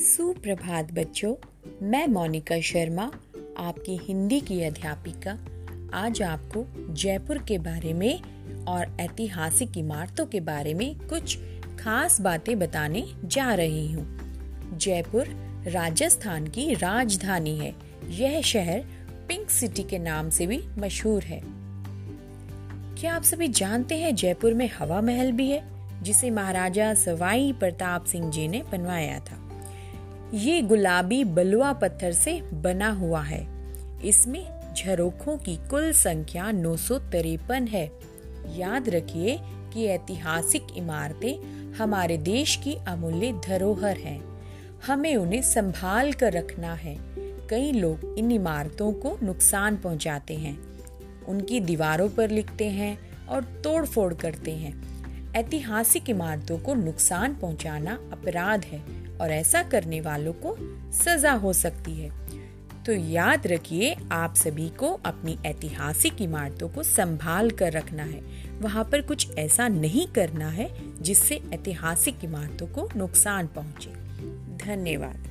सुप्रभात बच्चों, मैं मोनिका शर्मा, आपकी हिंदी की अध्यापिका। आज आपको जयपुर के बारे में और ऐतिहासिक इमारतों के बारे में कुछ खास बातें बताने जा रही हूँ। जयपुर राजस्थान की राजधानी है। यह शहर पिंक सिटी के नाम से भी मशहूर है। क्या आप सभी जानते हैं जयपुर में हवा महल भी है, जिसे महाराजा सवाई प्रताप सिंह जी ने बनवाया था? ये गुलाबी बलुआ पत्थर से बना हुआ है। इसमें झरोखों की कुल संख्या नौ सौ तिरपन है। याद रखिए कि ऐतिहासिक इमारतें हमारे देश की अमूल्य धरोहर हैं। हमें उन्हें संभाल कर रखना है। कई लोग इन इमारतों को नुकसान पहुंचाते हैं। उनकी दीवारों पर लिखते हैं और तोड़ फोड़ करते हैं। ऐतिहासिक इमारतों को नुकसान पहुंचाना अपराध है। और ऐसा करने वालों को सजा हो सकती है। तो याद रखिए, आप सभी को अपनी ऐतिहासिक इमारतों को संभाल कर रखना है। वहाँ पर कुछ ऐसा नहीं करना है जिससे ऐतिहासिक इमारतों को नुकसान पहुँचे। धन्यवाद।